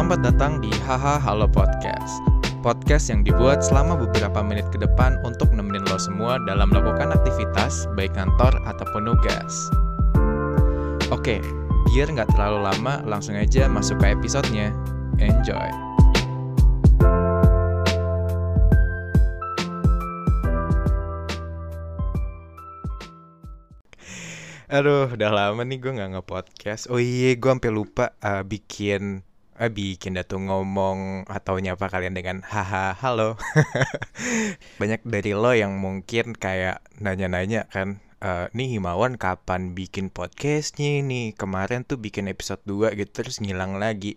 Selamat datang di Haha Halo Podcast. Podcast yang dibuat selama beberapa menit ke depan untuk nemenin lo semua dalam melakukan aktivitas baik kantor ataupun nugas. Oke, biar nggak terlalu lama, langsung aja masuk ke episodenya. Enjoy! Aduh, udah lama nih gue nggak nge-podcast. Oh iya, gue sampai lupa uh, bikin bikin dah tuh ngomong atau nyapa kalian dengan haha halo. Banyak dari lo yang mungkin kayak nanya-nanya kan uh, nih Himawan kapan bikin podcastnya nih? Kemarin tuh bikin episode 2 gitu terus ngilang lagi.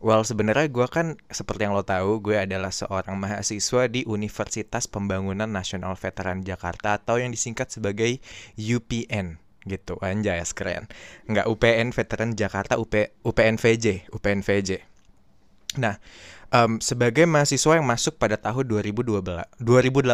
Well sebenarnya gue kan seperti yang lo tahu gue adalah seorang mahasiswa di Universitas Pembangunan Nasional Veteran Jakarta atau yang disingkat sebagai UPN gitu. Anjay keren. Nggak UPN Veteran Jakarta UP UPN VJ UPN VJ nah um, sebagai mahasiswa yang masuk pada tahun 2012 2018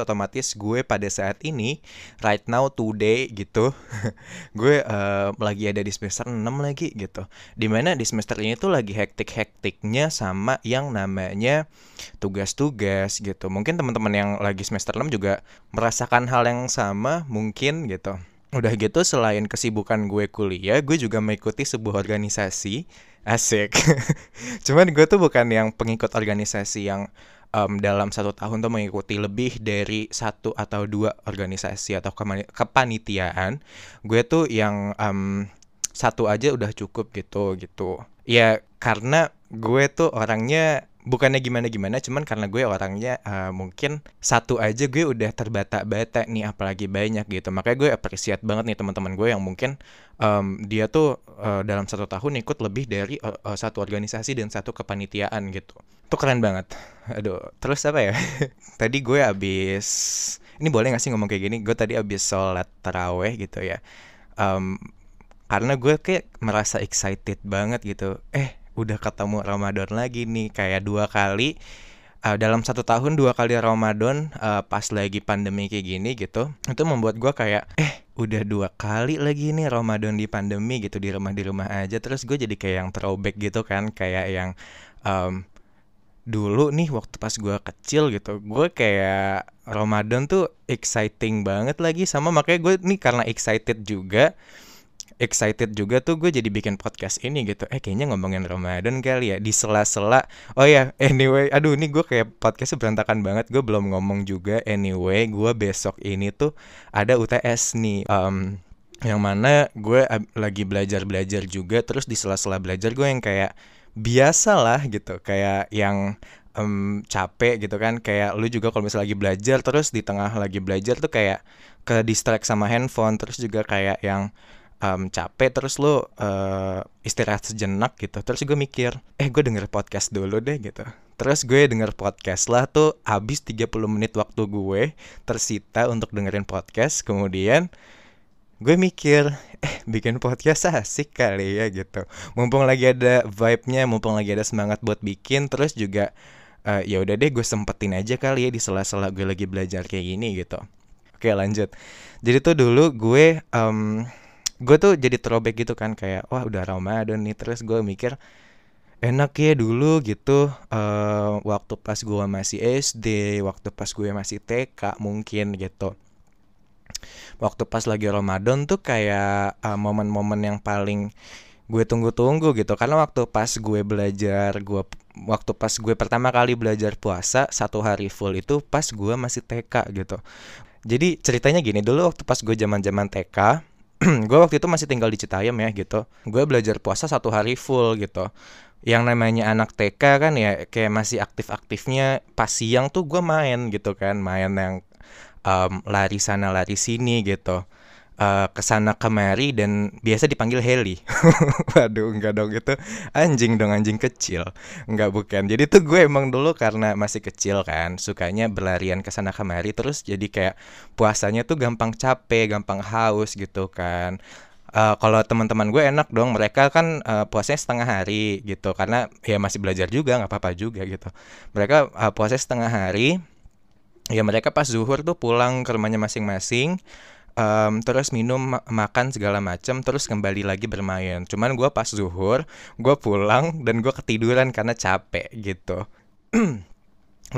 otomatis gue pada saat ini right now today gitu gue uh, lagi ada di semester 6 lagi gitu. Di mana di semester ini tuh lagi hektik-hektiknya sama yang namanya tugas-tugas gitu. Mungkin teman-teman yang lagi semester 6 juga merasakan hal yang sama mungkin gitu Udah gitu selain kesibukan gue kuliah, gue juga mengikuti sebuah organisasi. Asik. Cuman gue tuh bukan yang pengikut organisasi yang um, dalam satu tahun tuh mengikuti lebih dari satu atau dua organisasi atau kepanitiaan. Gue tuh yang um, satu aja udah cukup gitu gitu. Ya karena gue tuh orangnya bukannya gimana gimana cuman karena gue orangnya uh, mungkin satu aja gue udah terbata-bata nih apalagi banyak gitu. Makanya gue appreciate banget nih teman-teman gue yang mungkin um, dia tuh uh, dalam satu tahun ikut lebih dari uh, uh, satu organisasi dan satu kepanitiaan gitu. Itu keren banget. Aduh terus apa ya? Tadi gue abis ini boleh gak sih ngomong kayak gini? Gue tadi abis sholat taraweh gitu ya. Um, karena gue kayak merasa excited banget gitu. Eh udah ketemu Ramadan lagi nih kayak dua kali uh, dalam satu tahun dua kali Ramadan uh, pas lagi pandemi kayak gini gitu itu membuat gue kayak eh udah dua kali lagi nih Ramadan di pandemi gitu di rumah di rumah aja. Terus gue jadi kayak yang throwback gitu kan kayak yang um, dulu nih waktu pas gue kecil gitu gue kayak Ramadan tuh exciting banget lagi sama makanya gue nih karena excited juga excited juga tuh gue jadi bikin podcast ini gitu. Eh kayaknya ngomongin Ramadan kali ya di sela-sela. Oh ya anyway aduh ini gue kayak podcastnya berantakan banget. Gue belum ngomong juga. Anyway gue besok ini tuh ada UTS nih um, yang mana gue lagi belajar-belajar juga. Terus di sela-sela belajar gue yang kayak biasa lah gitu. Kayak yang um, capek gitu kan. Kayak lu juga kalau misalnya lagi belajar terus di tengah lagi belajar tuh kayak ke distract sama handphone. Terus juga kayak yang um, capek terus lo uh, istirahat sejenak gitu. Terus gue mikir eh gue denger podcast dulu deh gitu. Terus gue denger podcast lah tuh habis 30 menit waktu gue tersita untuk dengerin podcast. Kemudian gue mikir eh bikin podcast asik kali ya gitu. Mumpung lagi ada vibe-nya mumpung lagi ada semangat buat bikin terus juga uh, ya udah deh gue sempetin aja kali ya di sela-sela gue lagi belajar kayak gini gitu. Oke lanjut. Jadi tuh dulu gue um, gue tuh jadi throwback gitu kan kayak wah udah Ramadan nih. Terus gue mikir enak ya dulu gitu uh, waktu pas gue masih SD waktu pas gue masih TK mungkin gitu. Waktu pas lagi Ramadan tuh kayak eh, momen-momen yang paling gue tunggu-tunggu gitu. Karena waktu pas gue belajar gue waktu pas gue pertama kali belajar puasa satu hari full itu pas gue masih TK gitu. Jadi ceritanya gini dulu waktu pas gue zaman zaman TK gue waktu itu masih tinggal di Citayam ya gitu. Gue belajar puasa satu hari full gitu. Yang namanya anak TK kan ya kayak masih aktif-aktifnya pas siang tuh gue main gitu kan. Main yang um, lari sana lari sini gitu uh, ke sana kemari dan biasa dipanggil Heli. Waduh, enggak dong itu anjing dong anjing kecil. Enggak bukan. Jadi tuh gue emang dulu karena masih kecil kan, sukanya berlarian ke sana kemari terus jadi kayak puasanya tuh gampang capek, gampang haus gitu kan. Uh, kalau teman-teman gue enak dong mereka kan uh, puasanya setengah hari gitu karena ya masih belajar juga nggak apa-apa juga gitu mereka uh, puasanya setengah hari ya mereka pas zuhur tuh pulang ke rumahnya masing-masing um, terus minum makan segala macam terus kembali lagi bermain. Cuman gue pas zuhur gue pulang dan gue ketiduran karena capek gitu.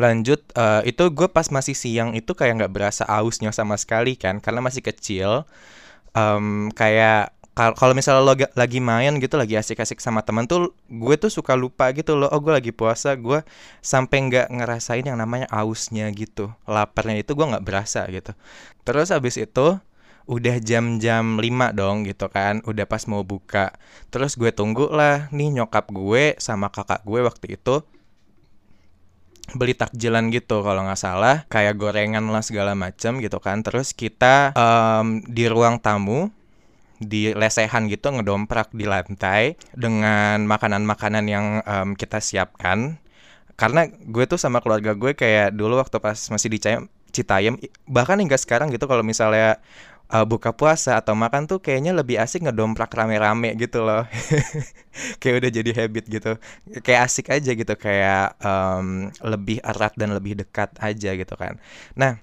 Lanjut uh, itu gue pas masih siang itu kayak nggak berasa ausnya sama sekali kan karena masih kecil. Um, kayak kalau misalnya lo lagi main gitu lagi asik-asik sama temen tuh gue tuh suka lupa gitu loh oh gue lagi puasa gue sampai nggak ngerasain yang namanya ausnya gitu laparnya itu gue nggak berasa gitu. Terus abis itu udah jam-jam 5 dong gitu kan udah pas mau buka. Terus gue tunggu lah nih nyokap gue sama kakak gue waktu itu beli takjilan gitu kalau nggak salah kayak gorengan lah segala macam gitu kan. Terus kita um, di ruang tamu di lesehan gitu ngedomprak di lantai dengan makanan-makanan yang um, kita siapkan. Karena gue tuh sama keluarga gue kayak dulu waktu pas masih di Citayam bahkan hingga sekarang gitu kalau misalnya uh, buka puasa atau makan tuh kayaknya lebih asik ngedomprak rame-rame gitu loh. Kayak udah jadi habit gitu. Kayak asik aja gitu kayak um, lebih erat dan lebih dekat aja gitu kan. Nah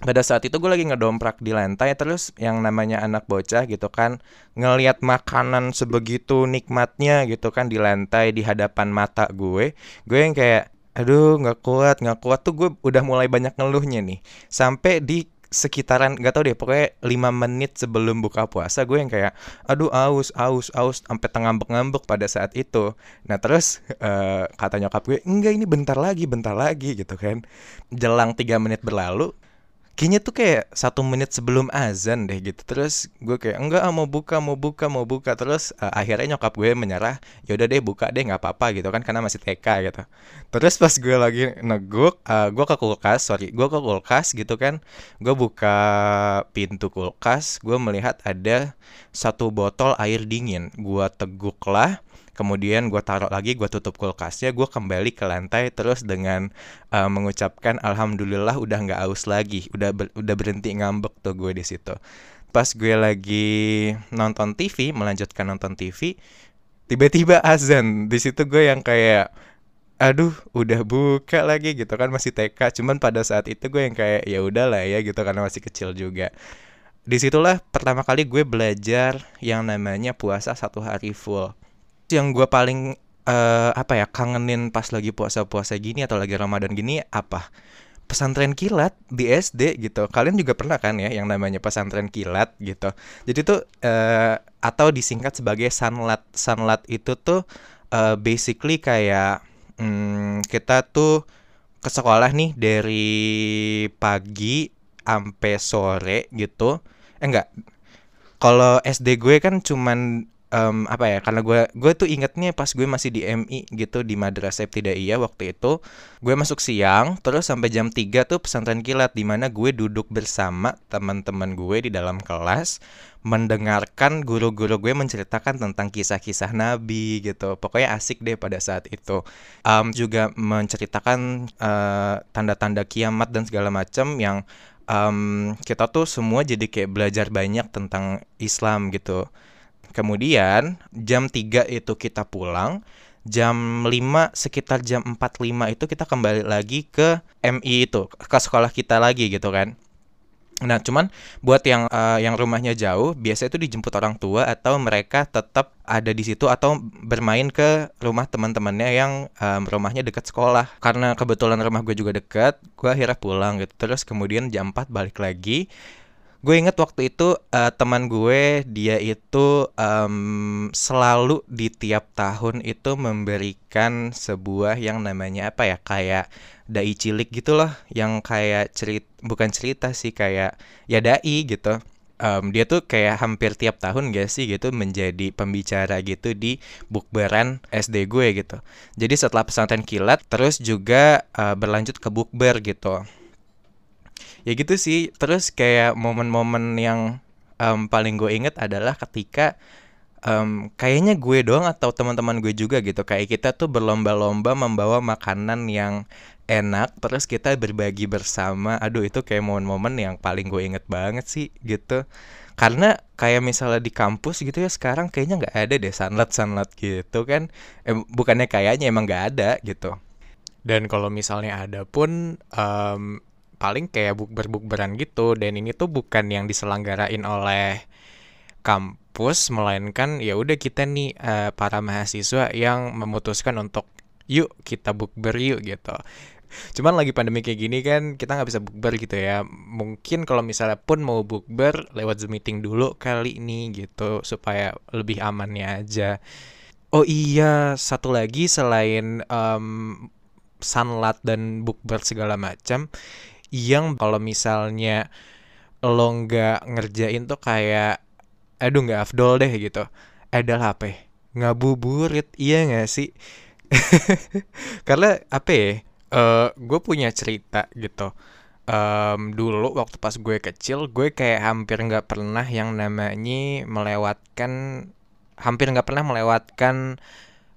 pada saat itu gue lagi ngedomprak di lantai terus yang namanya anak bocah gitu kan ngelihat makanan sebegitu nikmatnya gitu kan di lantai di hadapan mata gue gue yang kayak aduh nggak kuat nggak kuat tuh gue udah mulai banyak ngeluhnya nih. Sampai di sekitaran nggak tau deh pokoknya 5 menit sebelum buka puasa gue yang kayak aduh aus aus aus sampai ngambek-ngambek pada saat itu. Nah terus uh, kata nyokap gue enggak ini bentar lagi bentar lagi gitu kan. Jelang tiga menit berlalu kayaknya tuh kayak satu menit sebelum azan deh gitu. Terus gue kayak enggak mau buka mau buka mau buka. Terus uh, akhirnya nyokap gue menyerah yaudah deh buka deh nggak apa-apa gitu kan karena masih TK gitu. Terus pas gue lagi neguk uh, gue ke kulkas sorry gue ke kulkas gitu kan. Gue buka pintu kulkas gue melihat ada satu botol air dingin. Gue teguk lah kemudian gue taruh lagi gue tutup kulkasnya gue kembali ke lantai terus dengan uh, mengucapkan alhamdulillah udah nggak aus lagi. Udah ber, udah berhenti ngambek tuh gue di situ. Pas gue lagi nonton TV melanjutkan nonton TV tiba-tiba azan. Di situ gue yang kayak aduh udah buka lagi gitu kan masih TK cuman pada saat itu gue yang kayak ya udahlah ya gitu karena masih kecil juga. Di situlah pertama kali gue belajar yang namanya puasa satu hari full yang gue paling uh, apa ya kangenin pas lagi puasa-puasa gini atau lagi Ramadan gini apa? pesantren kilat di SD gitu. Kalian juga pernah kan ya yang namanya pesantren kilat gitu. Jadi tuh uh, atau disingkat sebagai sanlat. Sanlat itu tuh uh, basically kayak um, kita tuh ke sekolah nih dari pagi sampai sore gitu. Eh enggak. Kalau SD gue kan cuman um, apa ya karena gue gue tuh ingetnya pas gue masih di MI gitu di madrasah iya waktu itu. Gue masuk siang terus sampai jam 3 tuh pesantren kilat di mana gue duduk bersama teman-teman gue di dalam kelas mendengarkan guru-guru gue menceritakan tentang kisah-kisah nabi gitu. Pokoknya asik deh pada saat itu. Um, juga menceritakan uh, tanda-tanda kiamat dan segala macam yang um, kita tuh semua jadi kayak belajar banyak tentang Islam gitu Kemudian jam 3 itu kita pulang, jam 5 sekitar jam 45 itu kita kembali lagi ke MI itu, ke sekolah kita lagi gitu kan. Nah, cuman buat yang uh, yang rumahnya jauh, biasa itu dijemput orang tua atau mereka tetap ada di situ atau bermain ke rumah teman-temannya yang um, rumahnya dekat sekolah. Karena kebetulan rumah gue juga dekat, gue akhirnya pulang gitu. Terus kemudian jam 4 balik lagi gue inget waktu itu uh, teman gue dia itu um, selalu di tiap tahun itu memberikan sebuah yang namanya apa ya kayak dai cilik gitu loh. Yang kayak cerit bukan cerita sih kayak ya dai gitu. Um, dia tuh kayak hampir tiap tahun gak sih gitu menjadi pembicara gitu di bukberan SD gue gitu. Jadi setelah pesantren kilat terus juga uh, berlanjut ke bukber gitu ya gitu sih. Terus kayak momen-momen yang um, paling gue inget adalah ketika um, kayaknya gue doang atau teman-teman gue juga gitu. Kayak kita tuh berlomba-lomba membawa makanan yang enak terus kita berbagi bersama. Aduh itu kayak momen-momen yang paling gue inget banget sih gitu. Karena kayak misalnya di kampus gitu ya sekarang kayaknya nggak ada deh sanlat sanlat gitu kan. Eh, bukannya kayaknya emang nggak ada gitu. Dan kalau misalnya ada pun um, paling kayak bukber-bukberan gitu. Dan ini tuh bukan yang diselenggarain oleh kampus melainkan ya udah kita nih uh, para mahasiswa yang memutuskan untuk yuk kita bukber yuk gitu. Cuman lagi pandemi kayak gini kan kita nggak bisa bukber gitu ya. Mungkin kalau misalnya pun mau bukber lewat zoom meeting dulu kali ini gitu. Supaya lebih amannya aja. Oh iya satu lagi selain um, sunlat dan bukber segala macam yang kalau misalnya lo nggak ngerjain tuh kayak aduh nggak afdol deh gitu. Adalah apa ya? ngabuburit iya nggak sih? Karena apa ya uh, eh, gue punya cerita gitu. Um, dulu waktu pas gue kecil gue kayak hampir nggak pernah yang namanya melewatkan hampir nggak pernah melewatkan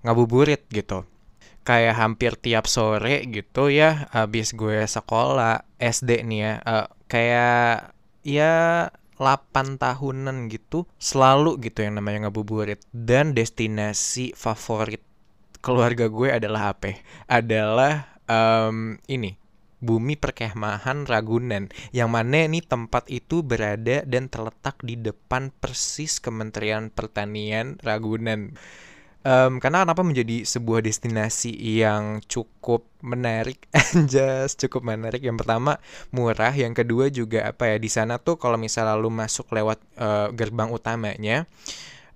ngabuburit gitu. Kayak hampir tiap sore gitu ya habis gue sekolah SD nih ya uh, kayak ya 8 tahunan gitu selalu gitu yang namanya ngabuburit dan destinasi favorit keluarga gue adalah apa? Adalah um, ini Bumi Perkemahan Ragunan yang mana nih tempat itu berada dan terletak di depan persis Kementerian Pertanian Ragunan. Um, karena kenapa menjadi sebuah destinasi yang cukup menarik, anjas cukup menarik. Yang pertama murah, yang kedua juga apa ya di sana tuh kalau misalnya lu masuk lewat uh, gerbang utamanya,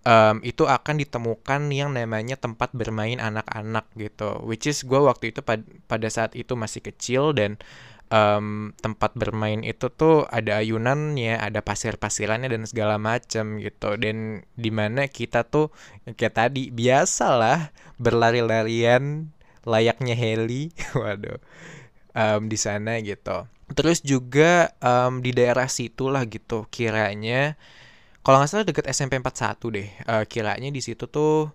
um, itu akan ditemukan yang namanya tempat bermain anak-anak gitu. Which is gue waktu itu pad pada saat itu masih kecil dan um, tempat bermain itu tuh ada ayunannya, ada pasir-pasirannya dan segala macam gitu. Dan di mana kita tuh kayak tadi biasalah berlari-larian layaknya heli, waduh, um, di sana gitu. Terus juga um, di daerah situlah gitu kiranya kalau nggak salah deket SMP 41 deh uh, kiranya di situ tuh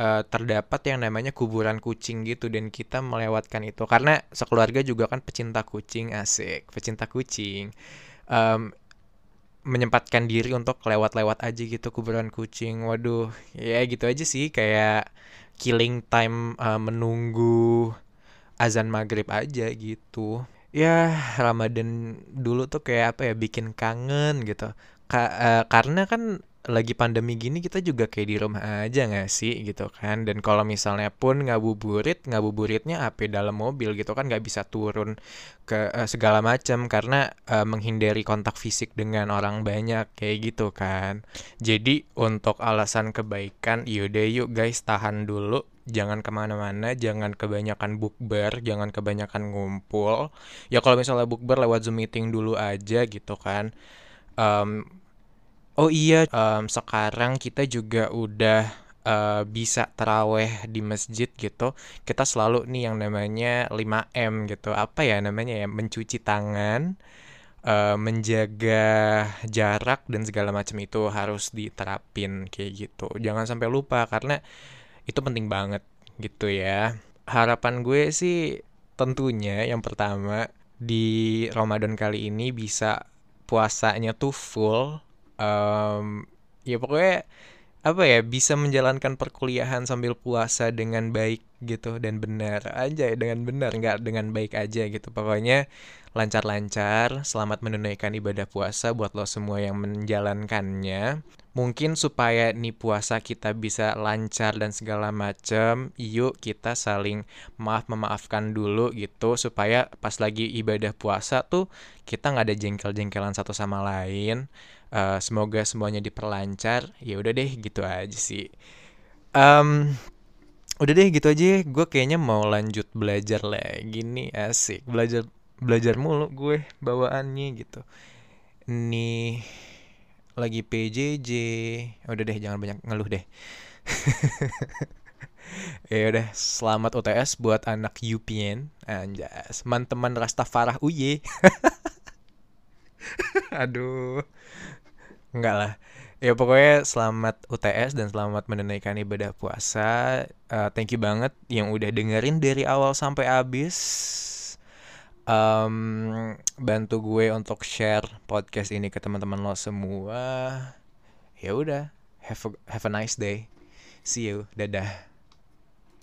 uh, terdapat yang namanya kuburan kucing gitu dan kita melewatkan itu. Karena sekeluarga juga kan pecinta kucing asik pecinta kucing. Um, menyempatkan diri untuk lewat-lewat aja gitu kuburan kucing. Waduh ya gitu aja sih kayak killing time uh, menunggu azan maghrib aja gitu. Ya Ramadan dulu tuh kayak apa ya bikin kangen gitu. Ka uh, karena kan lagi pandemi gini kita juga kayak di rumah aja nggak sih gitu kan dan kalau misalnya pun ngabuburit ngabuburitnya apa dalam mobil gitu kan nggak bisa turun ke uh, segala macam karena uh, menghindari kontak fisik dengan orang banyak kayak gitu kan jadi untuk alasan kebaikan yaudah yuk guys tahan dulu jangan ke mana-mana, jangan kebanyakan bukber, jangan kebanyakan ngumpul. Ya kalau misalnya bukber lewat Zoom meeting dulu aja gitu kan um, oh iya um, sekarang kita juga udah uh, bisa teraweh di masjid gitu. Kita selalu nih yang namanya 5M gitu. Apa ya namanya ya? Mencuci tangan uh, menjaga jarak dan segala macam itu harus diterapin kayak gitu. Jangan sampai lupa karena itu penting banget gitu ya. Harapan gue sih tentunya yang pertama di Ramadan kali ini bisa puasanya tuh full um, ya pokoknya apa ya bisa menjalankan perkuliahan sambil puasa dengan baik gitu dan benar aja dengan benar nggak dengan baik aja gitu. Pokoknya lancar-lancar selamat menunaikan ibadah puasa buat lo semua yang menjalankannya. Mungkin supaya nih puasa kita bisa lancar dan segala macem yuk kita saling maaf memaafkan dulu gitu supaya pas lagi ibadah puasa tuh kita nggak ada jengkel-jengkelan satu sama lain. Uh, semoga semuanya diperlancar ya udah deh gitu aja sih. Um, udah deh gitu aja gue kayaknya mau lanjut belajar lagi nih. Asik. Belajar belajar mulu gue bawaannya gitu. Nih lagi PJJ udah deh jangan banyak ngeluh deh. Ya udah selamat UTS buat anak UPN anjas. Teman-teman Rastafarah uye. Aduh enggak lah. Ya pokoknya selamat UTS dan selamat menunaikan ibadah puasa. Uh, thank you banget yang udah dengerin dari awal sampai habis. Um, bantu gue untuk share podcast ini ke teman-teman lo semua. Ya udah have a, have a nice day. See you. Dadah